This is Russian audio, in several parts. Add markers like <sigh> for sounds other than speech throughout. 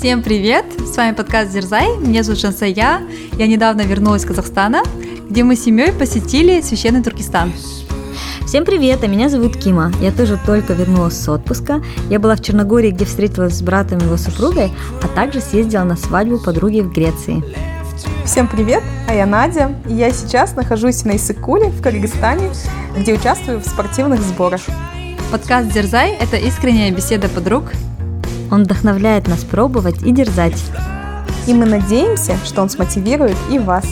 Всем привет! С вами подкаст Дерзай. Меня зовут Жансая. Я недавно вернулась из Казахстана, где мы с семьей посетили священный Туркестан. Всем привет, а меня зовут Кима. Я тоже только вернулась с отпуска. Я была в Черногории, где встретилась с братом и его супругой, а также съездила на свадьбу подруги в Греции. Всем привет, а я Надя, и я сейчас нахожусь на Иссык-Куле в Кыргызстане, где участвую в спортивных сборах. Подкаст «Дерзай» — это искренняя беседа подруг. Он вдохновляет нас пробовать и дерзать. И мы надеемся, что он смотивирует и вас.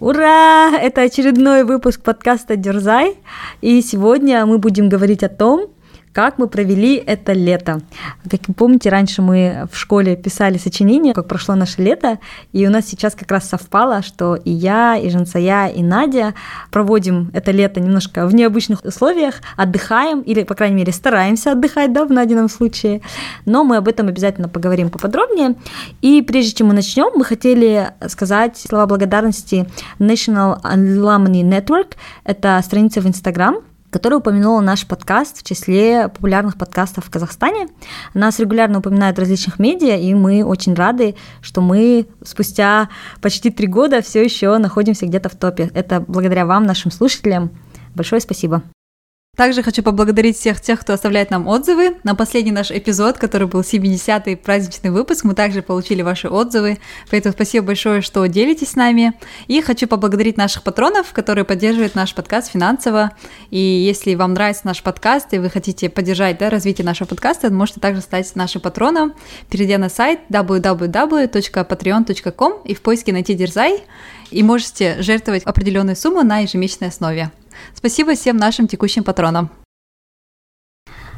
Ура! Это очередной выпуск подкаста «Дерзай», и сегодня мы будем говорить о том, как мы провели это лето. Как вы помните, раньше мы в школе писали сочинение, как прошло наше лето, и у нас сейчас как раз совпало, что и я, и Жансая, и Надя проводим это лето немножко в необычных условиях, отдыхаем, или, по крайней мере, стараемся отдыхать, да, в Надином случае, но мы об этом обязательно поговорим поподробнее. И прежде чем мы начнем, мы хотели сказать слова благодарности National Alumni Network, это страница в Инстаграм, которая упомянула наш подкаст в числе популярных подкастов в Казахстане. Нас регулярно упоминают в различных медиа, и мы очень рады, что мы спустя почти три года все еще находимся где-то в топе. Это благодаря вам, нашим слушателям. Большое спасибо. Также хочу поблагодарить всех тех, кто оставляет нам отзывы. На последний наш эпизод, который был 70-й праздничный выпуск, мы также получили ваши отзывы. Поэтому спасибо большое, что делитесь с нами. И хочу поблагодарить наших патронов, которые поддерживают наш подкаст финансово. И если вам нравится наш подкаст и вы хотите поддержать да, развитие нашего подкаста, можете также стать нашим патроном, перейдя на сайт www.patreon.com и в поиске найти Дерзай и можете жертвовать определенную сумму на ежемесячной основе. Спасибо всем нашим текущим патронам.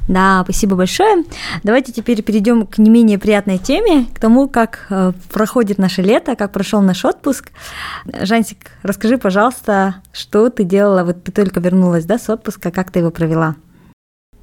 Да, спасибо большое. Давайте теперь перейдем к не менее приятной теме, к тому, как э, проходит наше лето, как прошел наш отпуск. Жансик, расскажи, пожалуйста, что ты делала, вот ты только вернулась, да, с отпуска, как ты его провела?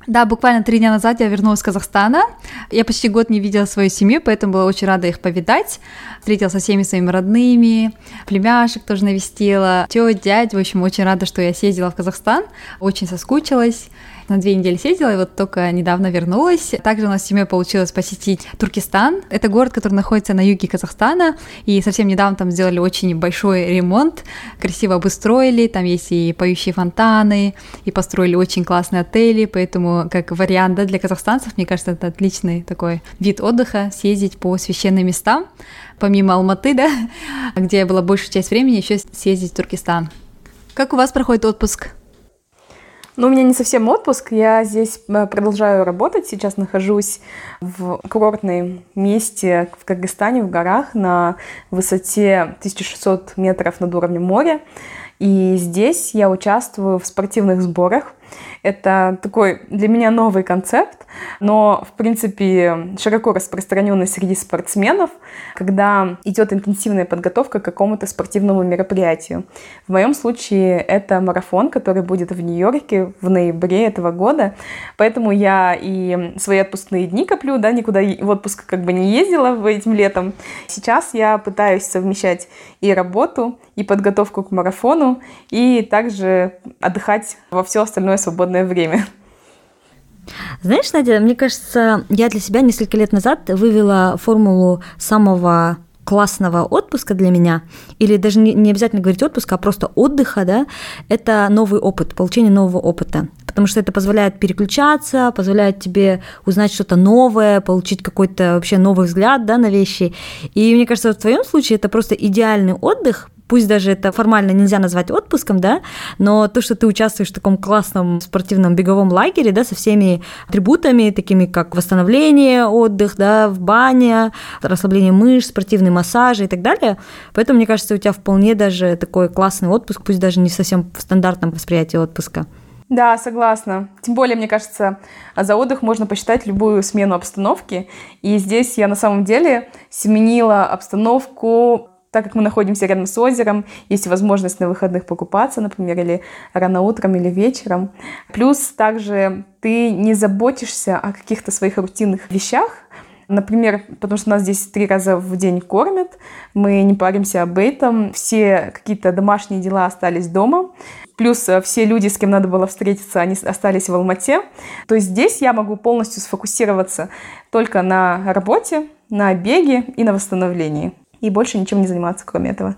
Да, буквально три дня назад я вернулась из Казахстана. Я почти год не видела свою семью, поэтому была очень рада их повидать. Встретила со всеми своими родными, племяшек тоже навестила, тетя, дядь. В общем, очень рада, что я съездила в Казахстан. Очень соскучилась на две недели съездила, и вот только недавно вернулась. Также у нас с семьей получилось посетить Туркестан. Это город, который находится на юге Казахстана, и совсем недавно там сделали очень большой ремонт, красиво обустроили, там есть и поющие фонтаны, и построили очень классные отели, поэтому как вариант да, для казахстанцев, мне кажется, это отличный такой вид отдыха, съездить по священным местам, помимо Алматы, да, <laughs> где я была большую часть времени, еще съездить в Туркестан. Как у вас проходит отпуск? Но у меня не совсем отпуск, я здесь э, продолжаю работать. Сейчас нахожусь в курортном месте в Кыргызстане, в горах, на высоте 1600 метров над уровнем моря. И здесь я участвую в спортивных сборах. Это такой для меня новый концепт, но, в принципе, широко распространенный среди спортсменов, когда идет интенсивная подготовка к какому-то спортивному мероприятию. В моем случае это марафон, который будет в Нью-Йорке в ноябре этого года, поэтому я и свои отпускные дни коплю, да, никуда в отпуск как бы не ездила этим летом. Сейчас я пытаюсь совмещать и работу, и подготовку к марафону, и также отдыхать во все остальное свободное время. Знаешь, Надя, мне кажется, я для себя несколько лет назад вывела формулу самого классного отпуска для меня, или даже не обязательно говорить отпуска, а просто отдыха, да, это новый опыт, получение нового опыта. Потому что это позволяет переключаться, позволяет тебе узнать что-то новое, получить какой-то вообще новый взгляд да, на вещи. И мне кажется, в твоем случае это просто идеальный отдых, пусть даже это формально нельзя назвать отпуском, да, но то, что ты участвуешь в таком классном спортивном беговом лагере, да, со всеми атрибутами, такими как восстановление, отдых, да, в бане, расслабление мышц, спортивный массаж и так далее. Поэтому, мне кажется, у тебя вполне даже такой классный отпуск, пусть даже не совсем в стандартном восприятии отпуска. Да, согласна. Тем более, мне кажется, за отдых можно посчитать любую смену обстановки. И здесь я на самом деле сменила обстановку так как мы находимся рядом с озером, есть возможность на выходных покупаться, например, или рано утром, или вечером. Плюс также ты не заботишься о каких-то своих рутинных вещах, Например, потому что нас здесь три раза в день кормят, мы не паримся об этом, все какие-то домашние дела остались дома, плюс э, все люди, с кем надо было встретиться, они остались в Алмате. То есть здесь я могу полностью сфокусироваться только на работе, на беге и на восстановлении. И больше ничем не заниматься, кроме этого.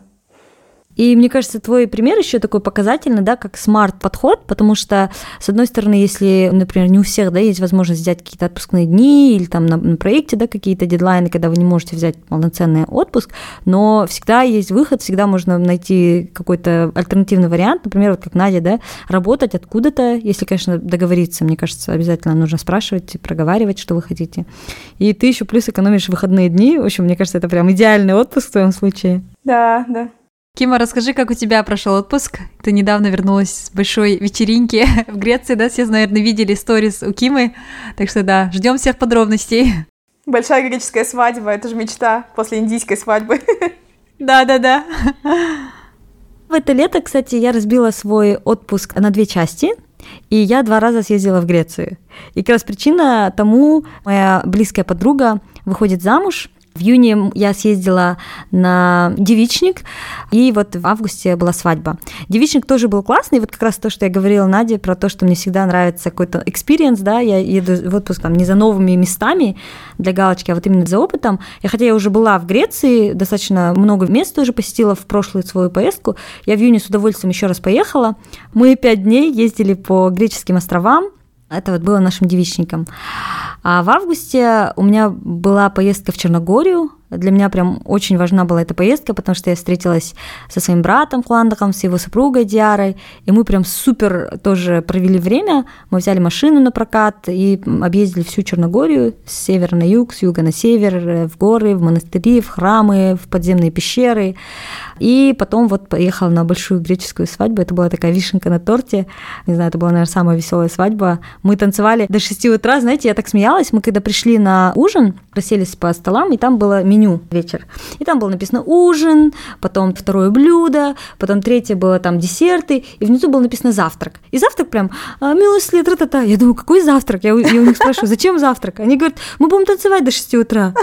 И мне кажется, твой пример еще такой показательный, да, как смарт-подход, потому что, с одной стороны, если, например, не у всех, да, есть возможность взять какие-то отпускные дни или там на, на проекте, да, какие-то дедлайны, когда вы не можете взять полноценный отпуск, но всегда есть выход, всегда можно найти какой-то альтернативный вариант, например, вот как Надя, да, работать откуда-то, если, конечно, договориться, мне кажется, обязательно нужно спрашивать, проговаривать, что вы хотите. И ты еще плюс экономишь выходные дни, в общем, мне кажется, это прям идеальный отпуск в твоем случае. Да, да. Кима, расскажи, как у тебя прошел отпуск? Ты недавно вернулась с большой вечеринки <laughs> в Греции, да? Все, наверное, видели сторис у Кимы. Так что да, ждем всех подробностей. Большая греческая свадьба, это же мечта после индийской свадьбы. <laughs> Да-да-да. В это лето, кстати, я разбила свой отпуск на две части. И я два раза съездила в Грецию. И как раз причина тому, моя близкая подруга выходит замуж, в июне я съездила на девичник, и вот в августе была свадьба. Девичник тоже был классный, вот как раз то, что я говорила Наде про то, что мне всегда нравится какой-то experience, да, я еду в отпуск там не за новыми местами для галочки, а вот именно за опытом. И хотя я уже была в Греции, достаточно много мест уже посетила в прошлую свою поездку, я в июне с удовольствием еще раз поехала. Мы пять дней ездили по греческим островам, это вот было нашим девичником. А в августе у меня была поездка в Черногорию, для меня прям очень важна была эта поездка, потому что я встретилась со своим братом Фландаком, с его супругой Диарой, и мы прям супер тоже провели время. Мы взяли машину на прокат и объездили всю Черногорию с севера на юг, с юга на север, э, в горы, в монастыри, в храмы, в подземные пещеры. И потом вот поехала на большую греческую свадьбу. Это была такая вишенка на торте. Не знаю, это была, наверное, самая веселая свадьба. Мы танцевали до 6 утра. Знаете, я так смеялась. Мы когда пришли на ужин, расселись по столам, и там было меню меню вечер. И там было написано ужин, потом второе блюдо, потом третье было там десерты, и внизу было написано завтрак. И завтрак прям «А, милостли, тра-та-та. Я думаю, какой завтрак? Я, я у них спрашиваю, зачем завтрак? Они говорят, мы будем танцевать до 6 утра.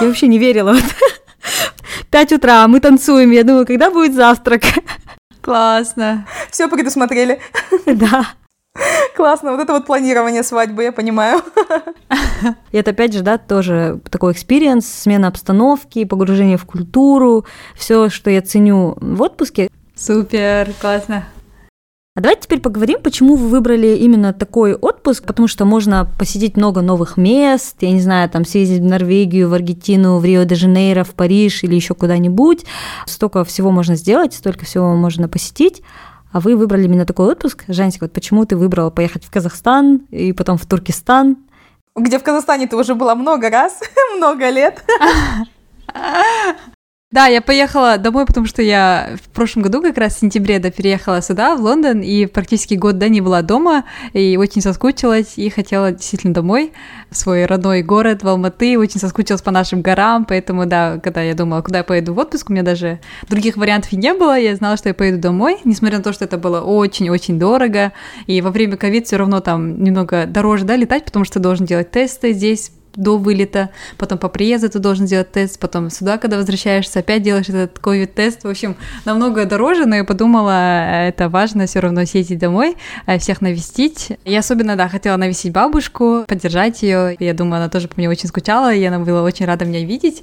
Я вообще не верила. Вот. 5 утра, мы танцуем. Я думаю, когда будет завтрак? Классно. Все предусмотрели. Да. Классно, вот это вот планирование свадьбы, я понимаю. И это опять же, да, тоже такой experience, смена обстановки, погружение в культуру, все, что я ценю в отпуске. Супер, классно. А давайте теперь поговорим, почему вы выбрали именно такой отпуск, потому что можно посетить много новых мест, я не знаю, там съездить в Норвегию, в Аргентину, в Рио-де-Жанейро, в Париж или еще куда-нибудь. Столько всего можно сделать, столько всего можно посетить а вы выбрали именно такой отпуск. Женька, вот почему ты выбрала поехать в Казахстан и потом в Туркестан? Где в Казахстане ты уже была много раз, <laughs> много лет. <laughs> Да, я поехала домой, потому что я в прошлом году как раз в сентябре да, переехала сюда, в Лондон, и практически год да, не была дома, и очень соскучилась, и хотела действительно домой, в свой родной город, в Алматы, очень соскучилась по нашим горам, поэтому, да, когда я думала, куда я поеду в отпуск, у меня даже других вариантов и не было, я знала, что я поеду домой, несмотря на то, что это было очень-очень дорого, и во время ковид все равно там немного дороже, да, летать, потому что ты должен делать тесты здесь, до вылета, потом по приезду ты должен сделать тест, потом сюда, когда возвращаешься, опять делаешь этот ковид-тест. В общем, намного дороже, но я подумала, это важно все равно съездить домой, э, всех навестить. Я особенно, да, хотела навестить бабушку, поддержать ее. Я думаю, она тоже по мне очень скучала, и она была очень рада меня видеть.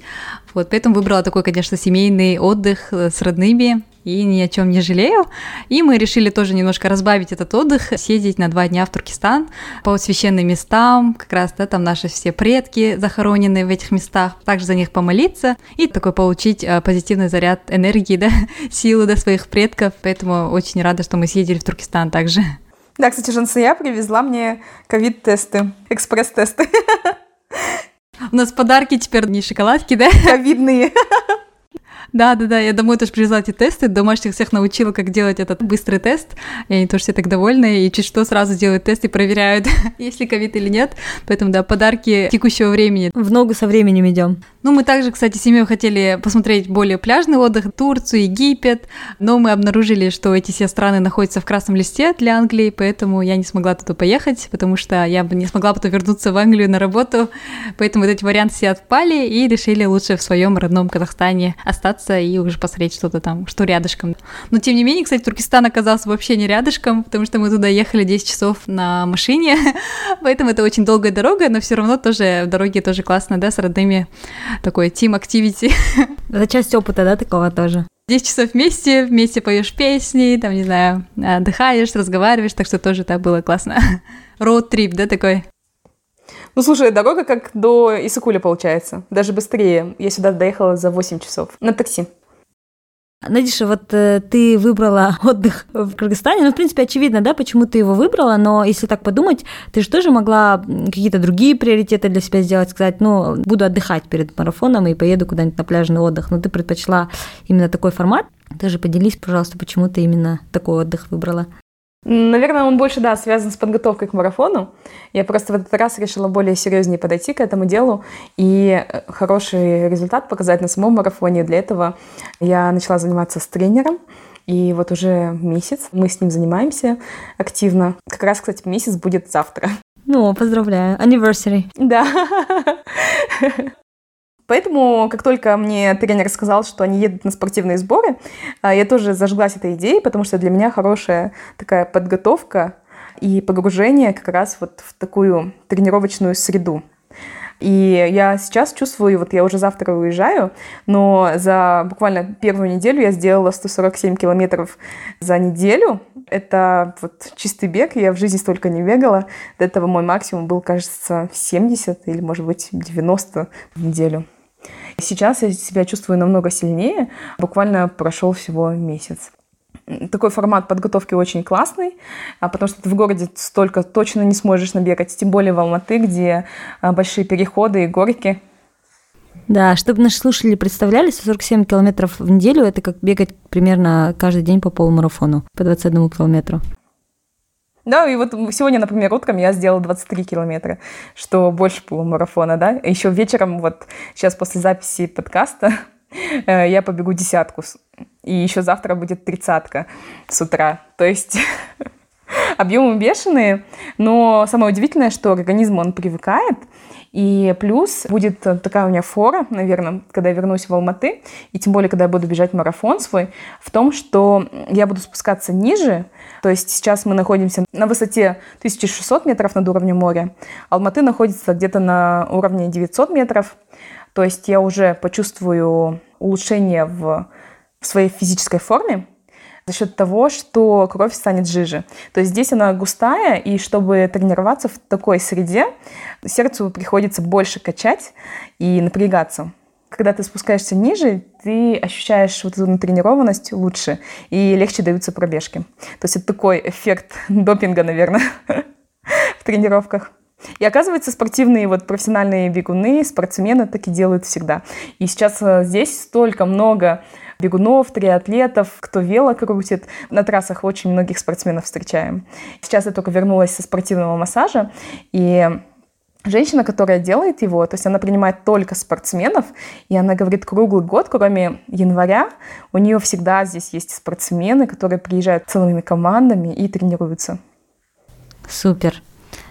Вот, поэтому выбрала такой, конечно, семейный отдых э, с родными и ни о чем не жалею. И мы решили тоже немножко разбавить этот отдых, съездить на два дня в Туркестан по священным местам, как раз да, там наши все предки захоронены в этих местах, также за них помолиться и такой получить э, позитивный заряд энергии, да, <laughs> силы до да, своих предков. Поэтому очень рада, что мы съездили в Туркестан также. Да, кстати, Жансия привезла мне ковид-тесты, экспресс-тесты. <laughs> У нас подарки теперь не шоколадки, да? Ковидные. <laughs> Да, да, да, я домой тоже привезла эти тесты, домашних всех научила, как делать этот быстрый тест, и они тоже все так довольны, и чуть что сразу делают тест и проверяют, <laughs> есть ли ковид или нет, поэтому, да, подарки текущего времени. В ногу со временем идем. Ну, мы также, кстати, семьей хотели посмотреть более пляжный отдых, Турцию, Египет, но мы обнаружили, что эти все страны находятся в красном листе для Англии, поэтому я не смогла туда поехать, потому что я бы не смогла потом вернуться в Англию на работу, поэтому вот эти варианты все отпали и решили лучше в своем родном Казахстане остаться и уже посмотреть что-то там, что рядышком. Но тем не менее, кстати, Туркестан оказался вообще не рядышком, потому что мы туда ехали 10 часов на машине, <laughs> поэтому это очень долгая дорога, но все равно тоже в дороге тоже классно, да, с родными такой team activity. <laughs> Это часть опыта, да, такого тоже? 10 часов вместе, вместе поешь песни, там, не знаю, отдыхаешь, разговариваешь, так что тоже так было классно. <laughs> Роуд-трип, да, такой? Ну, слушай, дорога как до Исыкуля получается, даже быстрее. Я сюда доехала за 8 часов на такси. Надиша, вот э, ты выбрала <laughs> отдых в Кыргызстане. Ну, в принципе, очевидно, да, почему ты его выбрала, но если так подумать, ты же тоже могла какие-то другие приоритеты для себя сделать, сказать, ну, буду отдыхать перед марафоном и поеду куда-нибудь на пляжный отдых. Но ты предпочла именно такой формат. Тоже поделись, пожалуйста, почему ты именно такой отдых выбрала. Наверное, он больше, да, связан с подготовкой к марафону. Я просто в этот раз решила более серьезнее подойти к этому делу и э, хороший результат показать на самом марафоне. Для этого я начала заниматься с тренером. И вот уже месяц мы с ним занимаемся активно. Как раз, кстати, месяц будет завтра. Ну, поздравляю. Anniversary. Да. <laughs> Поэтому, как только мне тренер сказал, что они едут на спортивные сборы, а, я тоже зажглась этой идеей, потому что для меня хорошая такая подготовка и погружение как раз вот в такую тренировочную среду. И я сейчас чувствую, вот я уже завтра уезжаю, но за буквально первую неделю я сделала 147 километров за неделю. Это вот чистый бег, я в жизни столько не бегала. До этого мой максимум был, кажется, 70 или, может быть, 90 в неделю. Сейчас я себя чувствую намного сильнее. Буквально прошел всего месяц. Такой формат подготовки очень классный, а потому что ты в городе столько точно не сможешь набегать, тем более в Алматы, где а, большие переходы и горки. Да, чтобы наши слушатели представляли, 147 километров в неделю – это как бегать примерно каждый день по полумарафону, по 21 километру. Да, и вот сегодня, например, утром я сделала 23 километра, что больше полумарафона, да. Еще вечером, вот сейчас после записи подкаста, <laughs> э, я побегу десятку. И еще завтра будет тридцатка с утра. То есть <laughs> объемы бешеные, но самое удивительное, что организм, он привыкает, и плюс будет такая у меня фора, наверное, когда я вернусь в Алматы, и тем более, когда я буду бежать марафон свой, в том, что я буду спускаться ниже, то есть сейчас мы находимся на высоте 1600 метров над уровнем моря, Алматы находится где-то на уровне 900 метров, то есть я уже почувствую улучшение в, в своей физической форме, за счет того, что кровь станет жиже. То есть здесь она густая, и чтобы тренироваться в такой среде, сердцу приходится больше качать и напрягаться. Когда ты спускаешься ниже, ты ощущаешь вот эту натренированность лучше и легче даются пробежки. То есть это такой эффект <laughs> допинга, наверное, <laughs> в тренировках. И оказывается, спортивные вот профессиональные бегуны, спортсмены так и делают всегда. И сейчас э, здесь столько много бегунов, триатлетов, кто вело крутит. На трассах очень многих спортсменов встречаем. Сейчас я только вернулась со спортивного массажа, и женщина, которая делает его, то есть она принимает только спортсменов, и она говорит, круглый год, кроме января, у нее всегда здесь есть спортсмены, которые приезжают целыми командами и тренируются. Супер.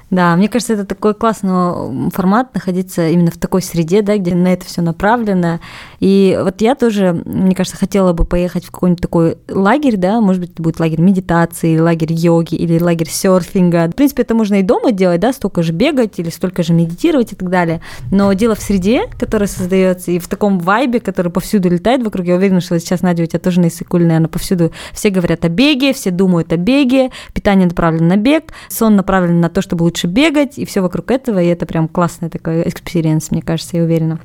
Да, мне кажется, это такой классный формат находиться именно в такой среде, да, где на это все направлено. И вот я тоже, мне кажется, хотела бы поехать в какой-нибудь такой лагерь, да, может быть, будет лагерь медитации, лагерь йоги, или лагерь серфинга. В принципе, это можно и дома делать, да, столько же бегать или столько же медитировать и так далее. Но дело в среде, которая создается, и в таком вайбе, который повсюду летает вокруг. Я уверена, что сейчас, Надя, у тебя тоже на Иссыкуле, наверное, повсюду все говорят о беге, все думают о беге, питание направлено на бег, сон направлен на то, чтобы лучше бегать, и все вокруг этого, и это прям классный такой experience, мне кажется, я уверена.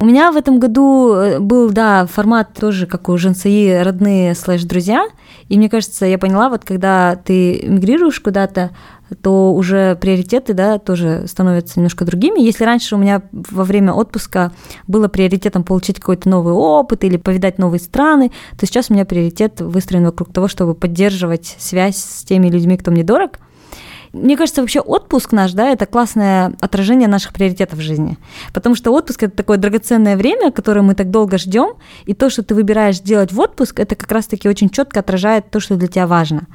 У меня в этом году э, был, да, формат тоже, как у Жансаи, родные слэш-друзья, и мне кажется, я поняла, вот когда ты мигрируешь куда-то, то уже приоритеты, да, тоже становятся немножко другими. Если раньше у меня во время отпуска было приоритетом получить какой-то новый опыт или повидать новые страны, то сейчас у меня приоритет выстроен вокруг того, чтобы поддерживать связь с теми людьми, кто мне дорог – Мне кажется, вообще отпуск наш, да, это классное отражение наших приоритетов в жизни. Потому что отпуск это такое драгоценное время, которое мы так долго ждем, и то, что ты выбираешь делать в отпуск, это как раз-таки очень четко отражает то, что для тебя важно.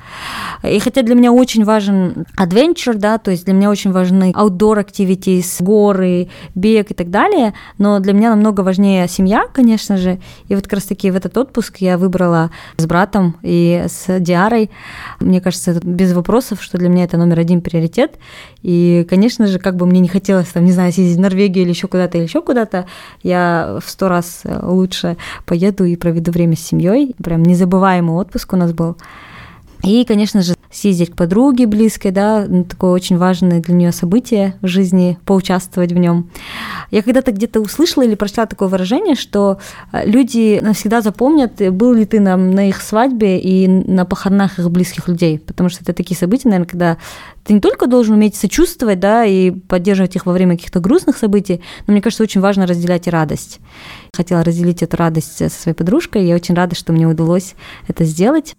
И хотя для меня очень важен adventure, да, то есть для меня очень важны outdoor activities, горы, бег и так далее, но для меня намного важнее семья, конечно же. И вот как раз-таки в этот отпуск я выбрала с братом и с Диарой. Мне кажется, без вопросов, что для меня это номер один приоритет. И, конечно же, как бы мне не хотелось, там, не знаю, съездить в Норвегию или еще куда-то, или еще куда-то, я в сто раз лучше поеду и проведу время с семьей. Прям незабываемый отпуск у нас был. И, конечно же, съездить к подруге близкой, да, такое очень важное для нее событие в жизни, поучаствовать в нем. Я когда-то где-то услышала или прочла такое выражение, что э, люди навсегда запомнят, был ли ты на, на их свадьбе и на похоронах их близких людей, потому что это такие события, наверное, когда ты не только должен уметь сочувствовать, да, и поддерживать их во время каких-то грустных событий, но мне кажется, очень важно разделять и радость. Хотела разделить эту радость со своей подружкой, я очень рада, что мне удалось это сделать.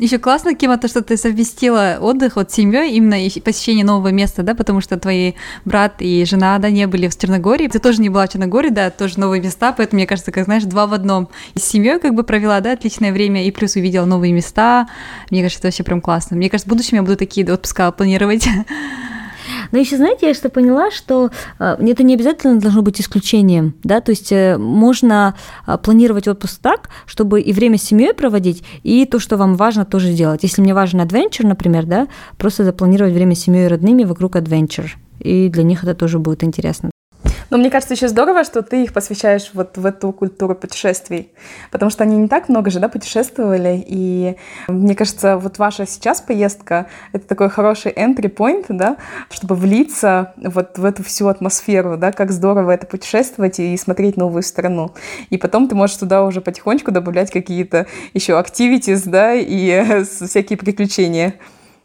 Еще классно, Кима, то, что ты совместила отдых вот с семьей, именно посещение нового места, да, потому что твои брат и жена, да, не были в Черногории, ты тоже не была в Черногории, да, тоже новые места, поэтому, мне кажется, как знаешь, два в одном. И с семьей как бы провела, да, отличное время, и плюс увидела новые места. Мне кажется, это вообще прям классно. Мне кажется, в будущем я буду такие отпуска планировать. <laughs> Но еще, знаете, я что поняла, что э, это не обязательно должно быть исключением, да, то есть э, можно э, планировать отпуск так, чтобы и время с семьей проводить, и то, что вам важно, тоже делать. Если мне важен adventure, например, да, просто запланировать время с семьей и родными вокруг adventure, и для них это тоже будет интересно. Но мне кажется, еще здорово, что ты их посвящаешь вот в эту культуру путешествий, потому что они не так много же, да, путешествовали, и мне кажется, вот ваша сейчас поездка — это такой хороший entry point, да, чтобы влиться вот в эту всю атмосферу, да, как здорово это путешествовать и смотреть новую страну. И потом ты можешь туда уже потихонечку добавлять какие-то еще activities, да, и <laughs> всякие приключения.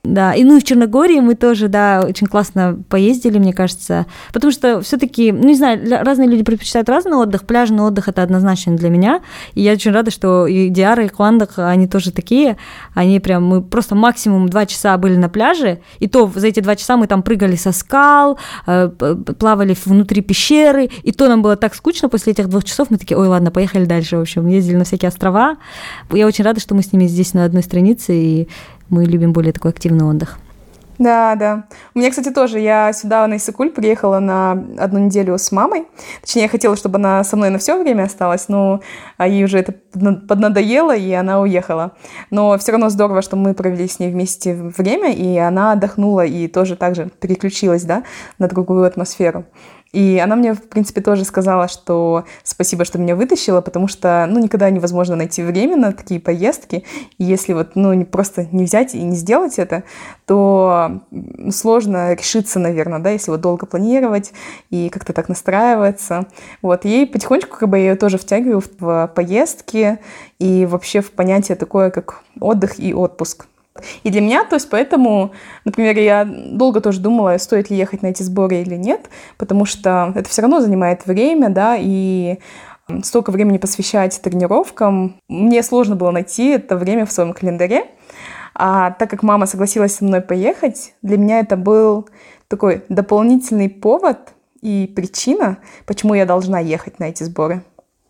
Да, и ну и в Черногории мы тоже, да, очень классно поездили, мне кажется, потому что все таки ну не знаю, разные люди предпочитают разный отдых, пляжный отдых это однозначно для меня, и я очень рада, что и Диара, и Куандах, они тоже такие, они прям, мы просто максимум два часа были на пляже, и то за эти два часа мы там прыгали со скал, э, плавали внутри пещеры, и то нам было так скучно после этих двух часов, мы такие, ой, ладно, поехали дальше, в общем, ездили на всякие острова, я очень рада, что мы с ними здесь на одной странице, и мы любим более такой активный отдых. Да, да. У меня, кстати, тоже. Я сюда на Исыкуль приехала на одну неделю с мамой. Точнее, я хотела, чтобы она со мной на все время осталась, но ей уже это поднадоело, и она уехала. Но все равно здорово, что мы провели с ней вместе время, и она отдохнула и тоже так же переключилась, да, на другую атмосферу. И она мне, в принципе, тоже сказала, что спасибо, что меня вытащила, потому что, ну, никогда невозможно найти время на такие поездки. И если вот, ну, просто не взять и не сделать это, то сложно решиться, наверное, да, если вот долго планировать и как-то так настраиваться. Вот, и потихонечку как бы я ее тоже втягиваю в поездки и вообще в понятие такое, как отдых и отпуск. И для меня, то есть поэтому, например, я долго тоже думала, стоит ли ехать на эти сборы или нет, потому что это все равно занимает время, да, и столько времени посвящать тренировкам. Мне сложно было найти это время в своем календаре. А так как мама согласилась со мной поехать, для меня это был такой дополнительный повод и причина, почему я должна ехать на эти сборы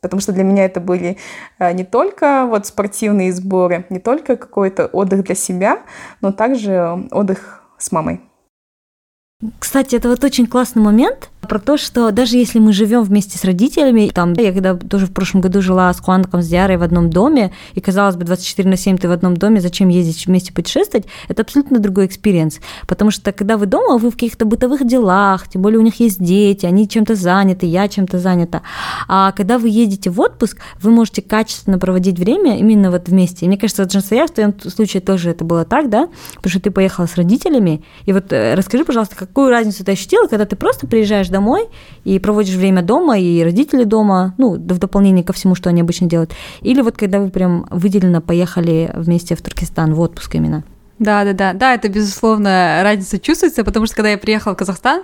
потому что для меня это были э, не только вот спортивные сборы, не только какой-то отдых для себя, но также отдых с мамой. Кстати, это вот очень классный момент, про то, что даже если мы живем вместе с родителями, там, я когда тоже в прошлом году жила с Куанком, с Диарой в одном доме, и казалось бы, 24 на 7 ты в одном доме, зачем ездить вместе путешествовать, это абсолютно другой experience. Потому что когда вы дома, вы в каких-то бытовых делах, тем более у них есть дети, они чем-то заняты, я чем-то занята. А когда вы едете в отпуск, вы можете качественно проводить время именно вот вместе. И мне кажется, Джансая в твоем случае тоже это было так, да? Потому что ты поехала с родителями. И вот э, расскажи, пожалуйста, какую разницу ты ощутила, когда ты просто приезжаешь домой и проводишь время дома, и родители дома, ну, в дополнение ко всему, что они обычно делают. Или вот когда вы прям выделенно поехали вместе в Туркестан в отпуск именно. Да, да, да, да, это безусловно разница чувствуется, потому что когда я приехала в Казахстан,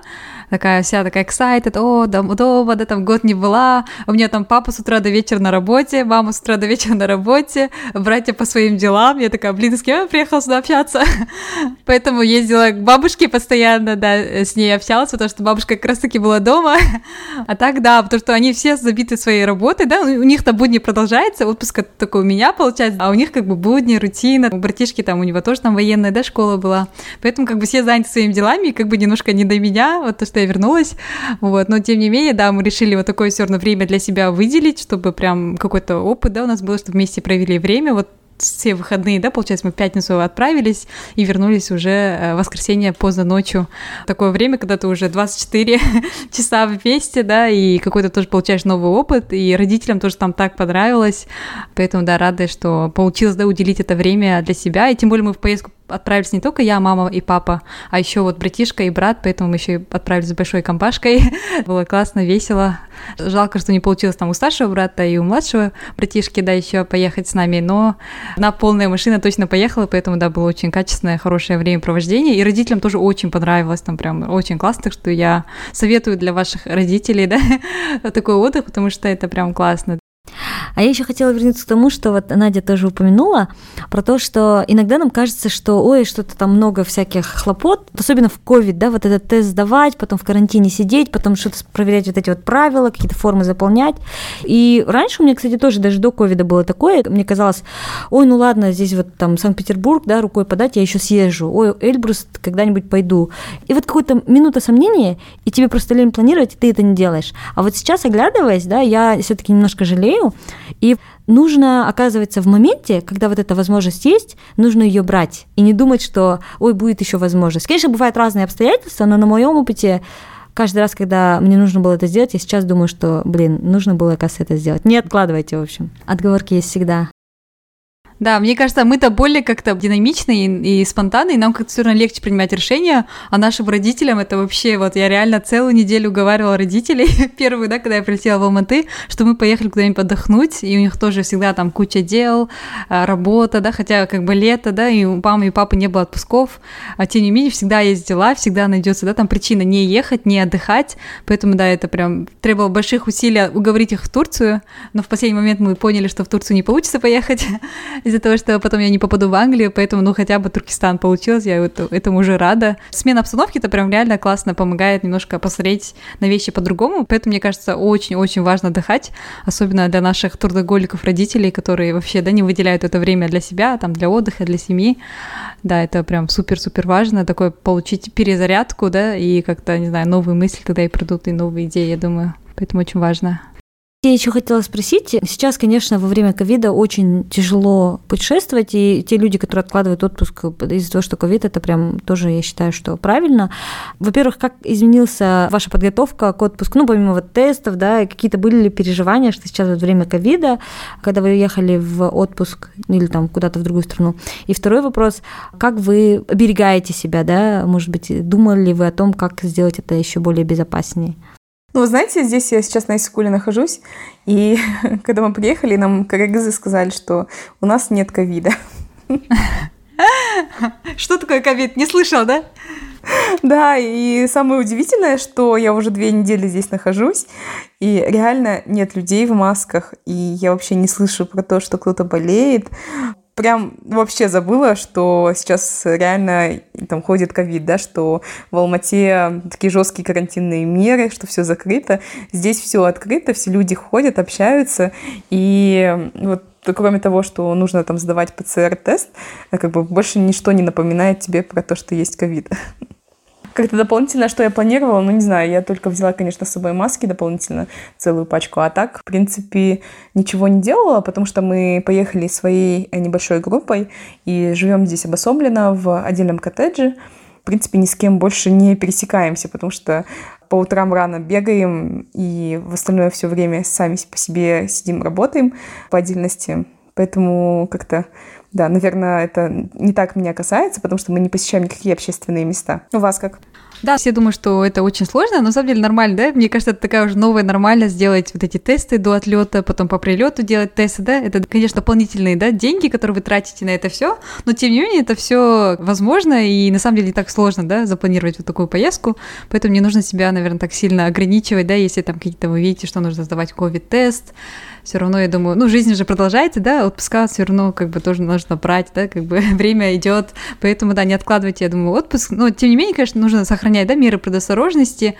такая вся такая excited, о, дома, дома, да, там год не была, у меня там папа с утра до вечера на работе, мама с утра до вечера на работе, братья по своим делам, я такая, блин, с кем я приехала сюда общаться? <laughs> Поэтому ездила к бабушке постоянно, да, с ней общалась, потому что бабушка как раз-таки была дома, <laughs> а так, да, потому что они все забиты своей работой, да, у них-то будни продолжается, отпуск такой у меня получается, а у них как бы будни, рутина, у братишки там, у него тоже там военная, да, школа была. Поэтому как бы все заняты своими делами, и как бы немножко не до меня, вот то, что я вернулась. Вот, но тем не менее, да, мы решили вот такое все равно время для себя выделить, чтобы прям какой-то опыт, да, у нас был, чтобы вместе провели время. Вот все выходные, да, получается, мы в пятницу отправились и вернулись уже э, в воскресенье поздно ночью. Такое время, когда ты уже 24 <laughs> часа вместе, да, и какой-то тоже получаешь новый опыт, и родителям тоже там так понравилось, поэтому, да, рада, что получилось, да, уделить это время для себя, и тем более мы в поездку отправились не только я, мама и папа, а еще вот братишка и брат, поэтому мы еще и отправились с большой компашкой. <laughs> Было классно, весело. Жалко, что не получилось там у старшего брата и у младшего братишки, да, еще поехать с нами, но на полная машина точно поехала, поэтому, да, было очень качественное, хорошее времяпровождение, и родителям тоже очень понравилось, там прям очень классно, так что я советую для ваших родителей, <laughs> да, такой отдых, потому что это прям классно. А я еще хотела вернуться к тому, что вот Надя тоже упомянула, про то, что иногда нам кажется, что ой, что-то там много всяких хлопот, особенно в ковид, да, вот этот тест сдавать, потом в карантине сидеть, потом что-то проверять вот эти вот правила, какие-то формы заполнять. И раньше у меня, кстати, тоже даже до ковида было такое, мне казалось, ой, ну ладно, здесь вот там Санкт-Петербург, да, рукой подать, я еще съезжу, ой, Эльбрус когда-нибудь пойду. И вот какая-то минута сомнения, и тебе просто лень планировать, и ты это не делаешь. А вот сейчас, оглядываясь, да, я все-таки немножко жалею, и нужно, оказывается, в моменте, когда вот эта возможность есть, нужно ее брать и не думать, что, ой, будет еще возможность. Конечно, бывают разные обстоятельства, но на моем опыте каждый раз, когда мне нужно было это сделать, я сейчас думаю, что, блин, нужно было, оказывается, это сделать. Не откладывайте, в общем. Отговорки есть всегда. Да, мне кажется, мы-то более как-то динамичные и, и спонтанные, нам как-то все равно легче принимать решения, а нашим родителям это вообще, вот я реально целую неделю уговаривала родителей, <laughs> первую, да, когда я прилетела в Алматы, что мы поехали куда-нибудь отдохнуть, и у них тоже всегда там куча дел, а, работа, да, хотя как бы лето, да, и у мамы и папы не было отпусков, а тем не менее всегда есть дела, всегда найдется, да, там причина не ехать, не отдыхать, поэтому, да, это прям требовало больших усилий уговорить их в Турцию, но в последний момент мы поняли, что в Турцию не получится поехать, <laughs> из-за того, что потом я не попаду в Англию, поэтому, ну, хотя бы Туркестан получилось, я это, этому уже рада. Смена обстановки это прям реально классно помогает немножко посмотреть на вещи по-другому, поэтому, мне кажется, очень-очень важно отдыхать, особенно для наших трудоголиков родителей, которые вообще, да, не выделяют это время для себя, там, для отдыха, для семьи. Да, это прям супер-супер важно, такое получить перезарядку, да, и как-то, не знаю, новые мысли тогда и придут, и новые идеи, я думаю. Поэтому очень важно. Я еще хотела спросить, сейчас, конечно, во время ковида очень тяжело путешествовать, и те люди, которые откладывают отпуск из-за того, что ковид, это прям тоже, я считаю, что правильно. Во-первых, как изменилась ваша подготовка к отпуску, ну, помимо вот тестов, да, какие-то были ли переживания, что сейчас вот время ковида, когда вы ехали в отпуск или там куда-то в другую страну? И второй вопрос, как вы оберегаете себя, да, может быть, думали ли вы о том, как сделать это еще более безопаснее? Ну, знаете, здесь я сейчас на Исикуле нахожусь, и <laughs> когда мы приехали, нам кыргызы сказали, что у нас нет ковида. Что такое ковид? Не слышал, да? Да, и самое удивительное, что я уже две недели здесь нахожусь, и реально нет людей в масках, и я вообще не слышу про то, что кто-то болеет прям вообще забыла, что сейчас реально там ходит ковид, да, что в Алмате такие жесткие карантинные меры, что все закрыто. Здесь все открыто, все люди ходят, общаются, и вот кроме того, что нужно там сдавать ПЦР-тест, как бы больше ничто не напоминает тебе про то, что есть ковид. Как-то дополнительно, что я планировала, ну, не знаю, я только взяла, конечно, с собой маски дополнительно, целую пачку, а так, в принципе, ничего не делала, потому что мы поехали своей небольшой группой и живем здесь обособленно в отдельном коттедже. В принципе, ни с кем больше не пересекаемся, потому что по утрам рано бегаем и в остальное все время сами по себе сидим, работаем по отдельности. Поэтому как-то Да, наверное, это не так меня касается, потому что мы не посещаем никакие общественные места. У вас как? Да, все думают, что это очень сложно, но на самом деле нормально, да? Мне кажется, это такая уже новая нормальность сделать вот эти тесты до отлета, потом по прилету делать тесты, да? Это, конечно, дополнительные, да, деньги, которые вы тратите на это все, но тем не менее это все возможно и на самом деле не так сложно, да, запланировать вот такую поездку, поэтому не нужно себя, наверное, так сильно ограничивать, да, если там какие-то вы видите, что нужно сдавать ковид-тест, все равно, я думаю, ну, жизнь же продолжается, да, отпуска все равно как бы тоже нужно брать, да, как бы <laughs> время идет, поэтому, да, не откладывайте, я думаю, отпуск, но, тем не менее, конечно, нужно сохранять, да, меры предосторожности,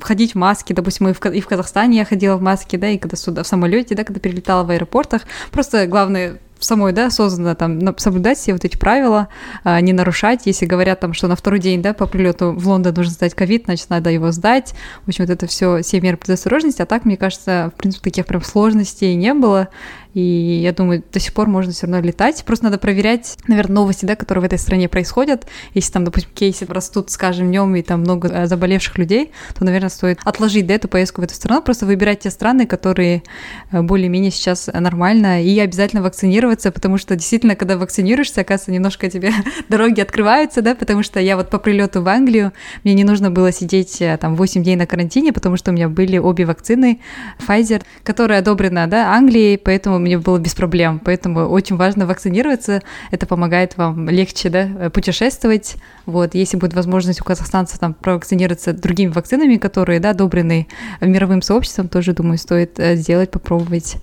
ходить в маске, допустим, и в, и в Казахстане я ходила в маске, да, и когда сюда в самолете, да, когда перелетала в аэропортах, просто главное самой, да, осознанно там соблюдать все вот эти правила, а, не нарушать. Если говорят там, что на второй день, да, по прилету в Лондон нужно сдать ковид, значит, надо его сдать. В общем, вот это все, все меры предосторожности. А так, мне кажется, в принципе, таких прям сложностей не было. И я думаю, до сих пор можно все равно летать. Просто надо проверять, наверное, новости, да, которые в этой стране происходят. Если там, допустим, кейсы растут скажем, днем и там много э, заболевших людей, то, наверное, стоит отложить да, эту поездку в эту страну, просто выбирать те страны, которые э, более-менее сейчас нормально, и обязательно вакцинироваться, потому что действительно, когда вакцинируешься, оказывается, немножко тебе <laughs> дороги открываются, да, потому что я вот по прилету в Англию, мне не нужно было сидеть э, там 8 дней на карантине, потому что у меня были обе вакцины Pfizer, которая одобрена, да, Англией, поэтому мне было без проблем. Поэтому очень важно вакцинироваться. Это помогает вам легче да, путешествовать. Вот, если будет возможность у казахстанцев там провакцинироваться другими вакцинами, которые да, одобрены мировым сообществом, тоже, думаю, стоит э, сделать, попробовать.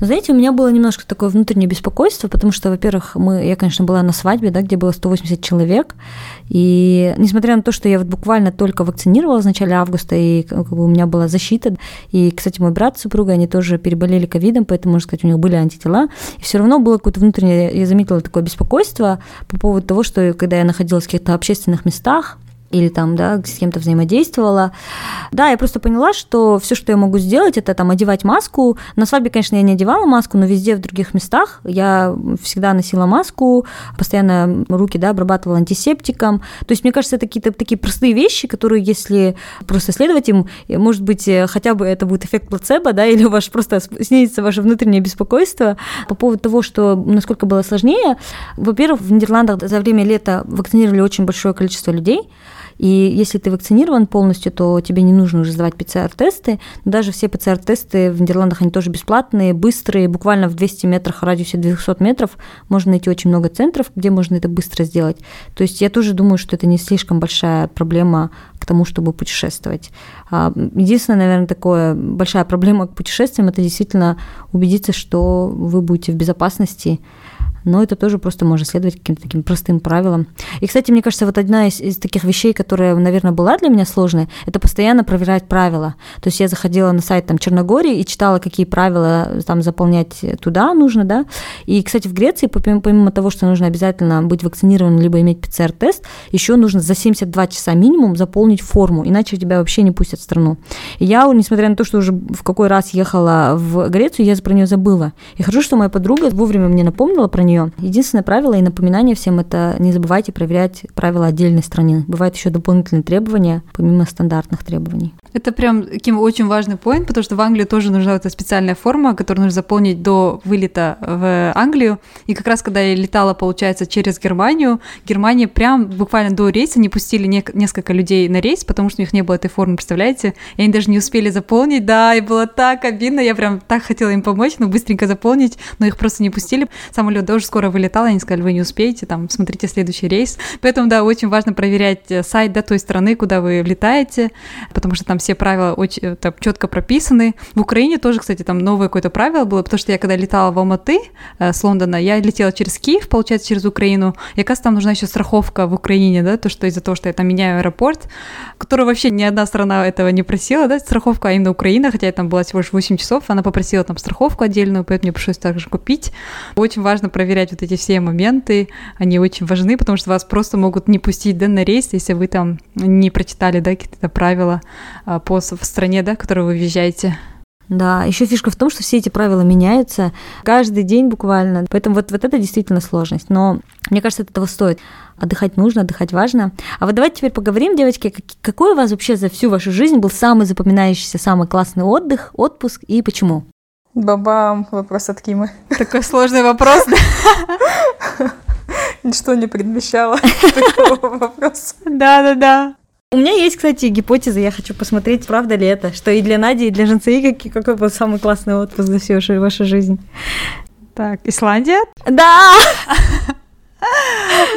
Знаете, у меня было немножко такое внутреннее беспокойство, потому что, во-первых, мы, я, конечно, была на свадьбе, да, где было 180 человек, и несмотря на то, что я вот буквально только вакцинировалась в начале августа, и как бы у меня была защита, и, кстати, мой брат с супругой, они тоже переболели ковидом, поэтому, можно сказать, у них были антитела, и все равно было какое-то внутреннее, я заметила такое беспокойство по поводу того, что когда я находилась в каких-то общественных местах, или там, да, с кем-то взаимодействовала. Да, я просто поняла, что все, что я могу сделать, это там одевать маску. На свадьбе, конечно, я не одевала маску, но везде в других местах я всегда носила маску, постоянно руки, да, обрабатывала антисептиком. То есть, мне кажется, это какие-то такие простые вещи, которые, если просто следовать им, может быть, хотя бы это будет эффект плацебо, да, <laughs> или у вас просто снизится ваше внутреннее беспокойство по поводу того, что насколько было сложнее. Во-первых, в Нидерландах за время лета вакцинировали очень большое количество людей, и если ты вакцинирован полностью, то тебе не нужно уже сдавать ПЦР-тесты. Даже все ПЦР-тесты в Нидерландах, они тоже бесплатные, быстрые, буквально в 200 метрах, в радиусе 200 метров можно найти очень много центров, где можно это быстро сделать. То есть я тоже думаю, что это не слишком большая проблема к тому, чтобы путешествовать. А, единственное, наверное, такое большая проблема к путешествиям – это действительно убедиться, что вы будете в безопасности, но это тоже просто можно следовать каким-то таким простым правилам. И, кстати, мне кажется, вот одна из, из таких вещей, которая, наверное, была для меня сложной, это постоянно проверять правила. То есть я заходила на сайт там Черногории и читала, какие правила там заполнять туда нужно, да. И, кстати, в Греции, помимо, помимо того, что нужно обязательно быть вакцинированным либо иметь ПЦР-тест, еще нужно за 72 часа минимум заполнить форму, иначе тебя вообще не пустят в страну. И я, несмотря на то, что уже в какой раз ехала в Грецию, я про нее забыла. И хорошо, что моя подруга вовремя мне напомнила про нее. Единственное правило и напоминание всем это не забывайте проверять правила отдельной страны. Бывают еще дополнительные требования, помимо стандартных требований. Это прям таким очень важный поинт, потому что в Англию тоже нужна эта специальная форма, которую нужно заполнить до вылета в Англию. И как раз когда я летала, получается, через Германию, Германия прям буквально до рейса не пустили не- несколько людей на рейс, потому что у них не было этой формы, представляете? И они даже не успели заполнить, да, и было так обидно, я прям так хотела им помочь, но быстренько заполнить, но их просто не пустили. Самолет тоже скоро вылетал, они сказали, вы не успеете, там, смотрите следующий рейс. Поэтому, да, очень важно проверять э, сайт, да, той страны, куда вы летаете, потому что там все правила очень э, там, четко прописаны. В Украине тоже, кстати, там новое какое-то правило было, потому что я когда летала в Алматы э, с Лондона, я летела через Киев, получается, через Украину, и, оказывается, там нужна еще страховка в Украине, да, то, что из-за того, что я там меняю аэропорт, которую вообще ни одна страна этого не просила, да, страховка, а именно Украина, хотя я там была всего лишь 8 часов, она попросила там страховку отдельную, поэтому мне пришлось также купить. Очень важно проверять вот эти все моменты, они очень важны, потому что вас просто могут не пустить, да, на рейс, если вы там не прочитали, да, какие-то правила а, по в стране, да, в которую вы въезжаете. Да, еще фишка в том, что все эти правила меняются каждый день буквально. Поэтому вот, вот это действительно сложность. Но мне кажется, это того стоит. Отдыхать нужно, отдыхать важно. А вот давайте теперь поговорим, девочки, какой у вас вообще за всю вашу жизнь был самый запоминающийся, самый классный отдых, отпуск и почему? Бабам, вопрос от Кимы. Такой сложный вопрос, да? Ничто не предвещало <laughs> такого вопроса. Да-да-да. У меня есть, кстати, гипотеза, я хочу посмотреть, правда ли это, что и для Нади, и для Жансеи какой, какой был самый классный отпуск за всю вашу жизнь. Так, Исландия? Да!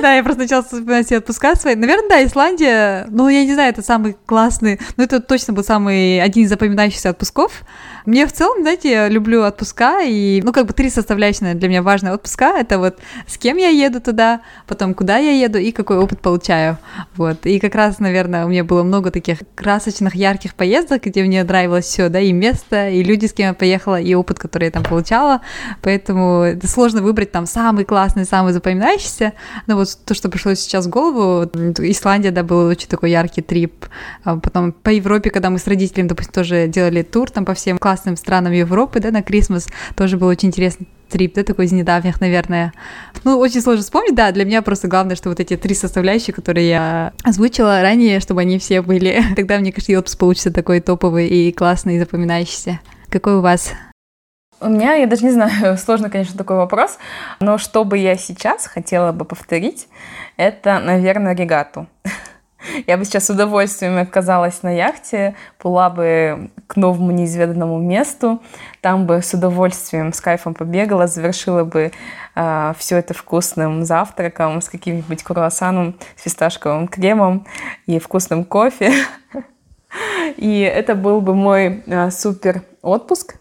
Да, я просто начала вспоминать все отпуска свои. Наверное, да, Исландия, ну, я не знаю, это самый классный, ну, это точно был самый один из запоминающихся отпусков. Мне в целом, знаете, я люблю отпуска, и, ну, как бы три составляющие для меня важные отпуска. Это вот с кем я еду туда, потом куда я еду и какой опыт получаю. Вот. И как раз, наверное, у меня было много таких красочных, ярких поездок, где мне нравилось все, да, и место, и люди, с кем я поехала, и опыт, который я там получала. Поэтому это сложно выбрать там самый классный, самый запоминающийся. Но вот то, что пришло сейчас в голову, Исландия, да, был очень такой яркий трип. А потом по Европе, когда мы с родителями, допустим, тоже делали тур там по всем классным странам Европы, да, на Крисмас, тоже был очень интересный трип, да, такой из недавних, наверное. Ну, очень сложно вспомнить, да, для меня просто главное, что вот эти три составляющие, которые я озвучила ранее, чтобы они все были. <laughs> Тогда, мне кажется, отпуск получится такой топовый и классный, и запоминающийся. Какой у вас? У меня, я даже не знаю, <laughs> сложно, конечно, такой вопрос, но что бы я сейчас хотела бы повторить, это, наверное, регату. <laughs> Я бы сейчас с удовольствием оказалась на яхте, была бы к новому неизведанному месту, там бы с удовольствием, с кайфом побегала, завершила бы э, а, все это вкусным завтраком с каким-нибудь круассаном с фисташковым кремом и вкусным кофе. <laughs> И это был бы мой э, супер отпуск.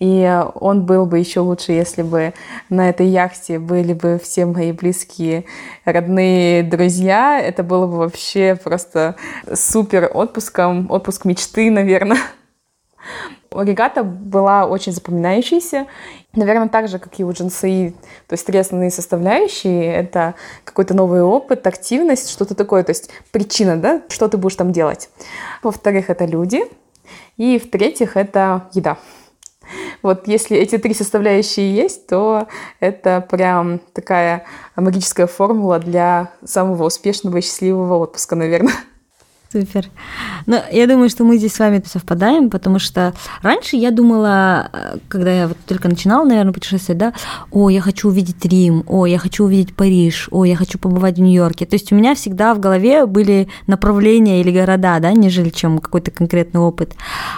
И он был бы еще лучше, если бы на этой яхте были бы все мои близкие, родные друзья. Это было бы вообще просто супер отпуском, отпуск мечты, наверное. Регата была очень запоминающейся. Наверное, так же, как и у джинсы, то есть три основные составляющие — это какой-то новый опыт, активность, что-то такое, то есть причина, да, что ты будешь там делать. Во-вторых, это люди. И в-третьих, это еда. Вот если эти три составляющие есть, то это прям такая магическая формула для самого успешного и счастливого отпуска, наверное. Супер. Ну, я думаю, что мы здесь с вами совпадаем, потому что раньше я думала, э, когда я вот только начинала, наверное, путешествовать, да, о, я хочу увидеть Рим, о, я хочу увидеть Париж, о, я хочу побывать в Нью-Йорке. То есть у меня всегда в голове были направления или города, да, нежели чем какой-то конкретный опыт.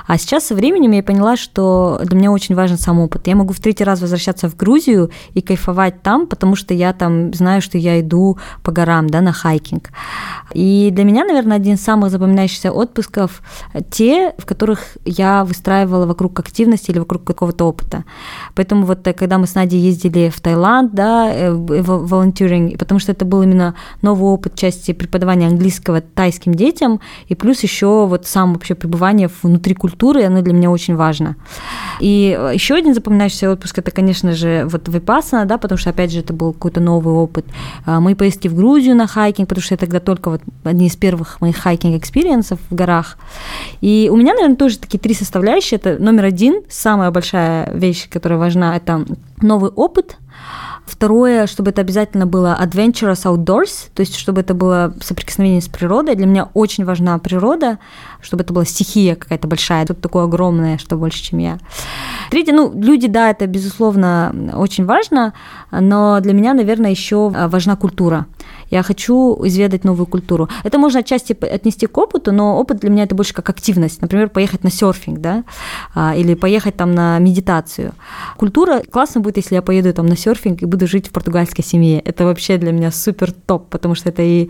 А сейчас со временем я поняла, что для меня очень важен сам опыт. Я могу в третий раз возвращаться в Грузию и кайфовать там, потому что я там знаю, что я иду по горам, да, на хайкинг. И для меня, наверное, один из самых запоминающихся отпусков те, в которых я выстраивала вокруг активности или вокруг какого-то опыта. Поэтому вот э, когда мы с Надей ездили в Таиланд, да, э, волонтеринг, потому что это был именно новый опыт части преподавания английского тайским детям, и плюс еще вот сам вообще пребывание внутри культуры, оно для меня очень важно. И э, еще один запоминающийся отпуск, это, конечно же, вот Випассана, да, потому что, опять же, это был какой-то новый опыт. Мои поездки в Грузию на хайкинг, потому что я тогда только вот одни из первых моих хайкинг трекинг experience ов в горах. И у меня, наверное, тоже такие три составляющие. Это номер один, самая большая вещь, которая важна, это новый опыт. Второе, чтобы это обязательно было adventurous outdoors, то есть чтобы это было соприкосновение с природой. Для меня очень важна природа, чтобы это была стихия какая-то большая, тут такое огромное, что больше, чем я. Третье, ну, люди, да, это, безусловно, очень важно, но для меня, наверное, еще важна культура. Я хочу изведать новую культуру. Это можно отчасти отнести к опыту, но опыт для меня это больше как активность. Например, поехать на серфинг, да, а, или поехать там на медитацию. Культура классно будет, если я поеду там на серфинг и буду жить в португальской семье. Это вообще для меня супер топ, потому что это и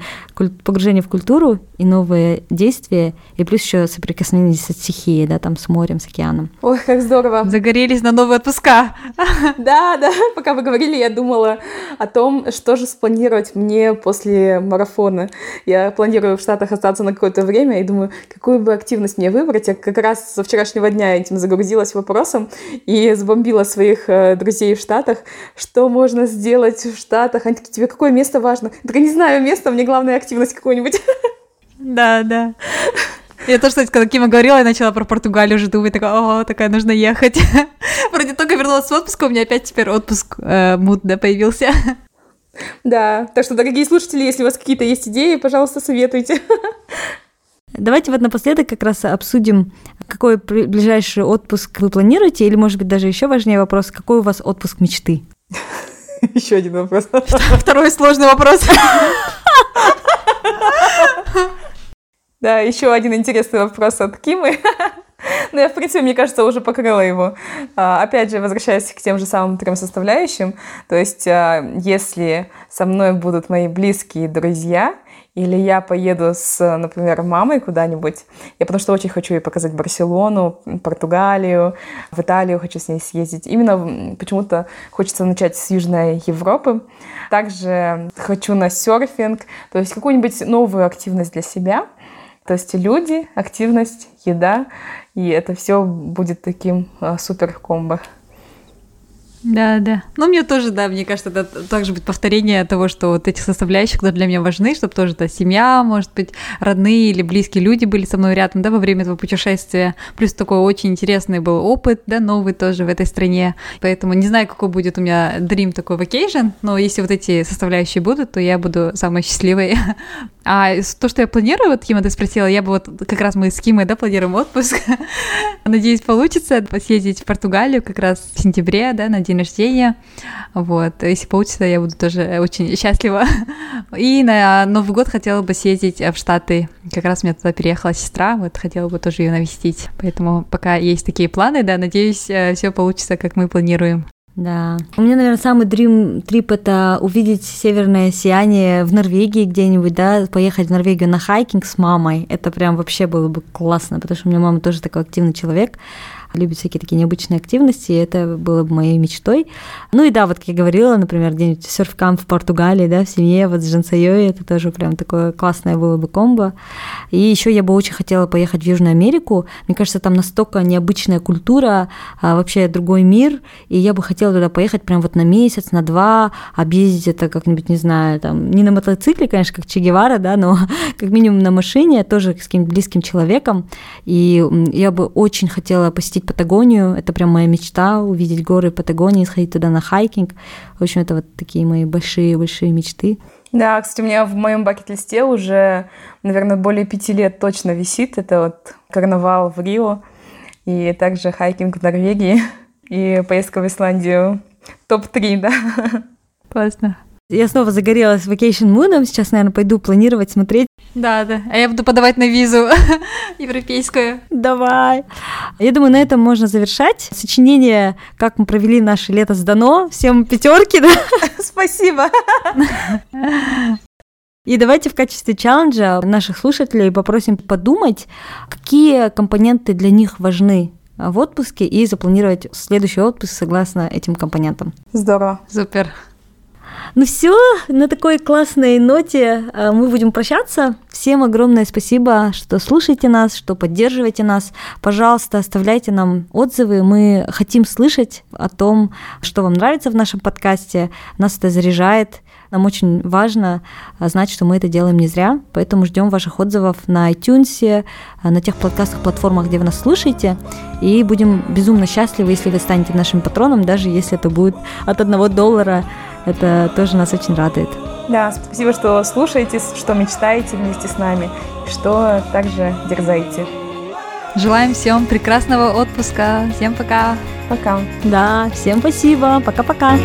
погружение в культуру, и новые действия, и плюс еще соприкосновение со стихией, да, там с морем, с океаном. Ой, как здорово. Загорелись на новые отпуска. <laughs> Да, да, пока вы говорили, я думала о том, что же спланировать мне после марафона. Я планирую в Штатах остаться на какое-то время и думаю, какую бы активность мне выбрать. Я как раз со вчерашнего дня этим загрузилась вопросом и забомбила своих э, друзей в Штатах, что можно сделать в Штатах. Они такие, тебе какое место важно? Я такая, не знаю место, мне главное активность какую-нибудь. <laughs> Да, да. Я тоже, кстати, когда Кима говорила, я начала про Португалию уже думать, такая, о, такая, нужно ехать. <laughs> Вроде только вернулась с отпуска, у меня опять теперь отпуск э, муд, да, появился. <laughs> Да, так что, дорогие слушатели, если у вас какие-то есть идеи, пожалуйста, советуйте. Давайте вот напоследок как раз обсудим, какой ближайший отпуск вы планируете, или, может быть, даже еще важнее вопрос, какой у вас отпуск мечты? <laughs> Еще один вопрос. <laughs> Второй сложный вопрос. <laughs> Да, еще один интересный вопрос от Кимы. Ну, я, в принципе, мне кажется, уже покрыла его. А, опять же, возвращаясь к тем же самым трем составляющим, то есть, а, если со мной будут мои близкие друзья, или я поеду с, например, мамой куда-нибудь, я потому что очень хочу ей показать Барселону, Португалию, в Италию хочу с ней съездить. Именно почему-то хочется начать с Южной Европы. Также хочу на серфинг, то есть какую-нибудь новую активность для себя. То есть люди, активность, еда, и это все будет таким а, супер комбо. Да, да. Ну, мне тоже, да, мне кажется, это также будет повторение того, что вот этих составляющих, которые для меня важны, чтобы тоже это семья, может быть, родные или близкие люди были со мной рядом, да, во время этого путешествия. Плюс такой очень интересный был опыт, да, новый тоже в этой стране. Поэтому не знаю, какой будет у меня dream такой vacation, но если вот эти составляющие будут, то я буду самой счастливой. <laughs> А то, что я планирую, вот, Кима, ты спросила, я бы вот, как раз мы с Кимой, да, планируем отпуск. <laughs> Надеюсь, получится съездить в Португалию как раз в сентябре, да, надеюсь, день рождения. Вот, если получится, я буду тоже очень счастлива. И на Новый год хотела бы съездить в Штаты. Как раз у меня туда переехала сестра, вот хотела бы тоже ее навестить. Поэтому пока есть такие планы, да, надеюсь, э, все получится, как мы планируем. Да. У меня, наверное, самый dream трип это увидеть северное сияние в Норвегии где-нибудь, да, поехать в Норвегию на хайкинг с мамой. Это прям вообще было бы классно, потому что у меня мама тоже такой активный человек любит всякие такие необычные активности, и это было бы моей мечтой. Ну и да, вот как я говорила, например, где-нибудь серф-камп в Португалии, да, в семье, вот с Жансайой, это тоже прям такое классное было бы комбо. И еще я бы очень хотела поехать в Южную Америку. Мне кажется, там настолько необычная культура, а, вообще другой мир, и я бы хотела туда поехать прям вот на месяц, на два, объездить это как-нибудь, не знаю, там, не на мотоцикле, конечно, как Че Гевара, да, но <laughs> как минимум на машине, тоже с каким-то близким человеком. И я бы очень хотела посетить посетить Патагонию. Это прям моя мечта, увидеть горы Патагонии, сходить туда на хайкинг. В общем, это вот такие мои большие-большие мечты. Да, кстати, у меня в моем bucket list е уже, наверное, более пяти лет точно висит. Это вот карнавал в Рио, и также хайкинг в Норвегии, и поездка в Исландию. Топ-3, да. Классно. Я снова загорелась vacation mood, сейчас, наверное, пойду планировать, смотреть. Да, да. А я буду подавать на визу <laughs> европейскую. Давай. Я думаю, на этом можно завершать. Сочинение «Как мы провели наше лето» сдано. Всем пятерки, да? <laughs> Спасибо. И давайте в качестве челленджа наших слушателей попросим подумать, какие компоненты для них важны в отпуске и запланировать следующий отпуск согласно этим компонентам. Здорово. Супер. Ну все, на такой классной ноте э, мы будем прощаться. Всем огромное спасибо, что слушаете нас, что поддерживаете нас. Пожалуйста, оставляйте нам отзывы. Мы хотим слышать о том, что вам нравится в нашем подкасте. Нас это заряжает. Нам очень важно э, знать, что мы это делаем не зря, поэтому ждем ваших отзывов на iTunes, э, на тех подкастах, платформах, где вы нас слушаете, и будем безумно счастливы, если вы станете нашим патроном, даже если это будет от одного доллара это тоже нас очень радует. Да, спасибо, что слушаете, что мечтаете вместе с нами, что также дерзаете. Желаем всем прекрасного отпуска. Всем пока. Пока. Да, всем спасибо. Пока-пока.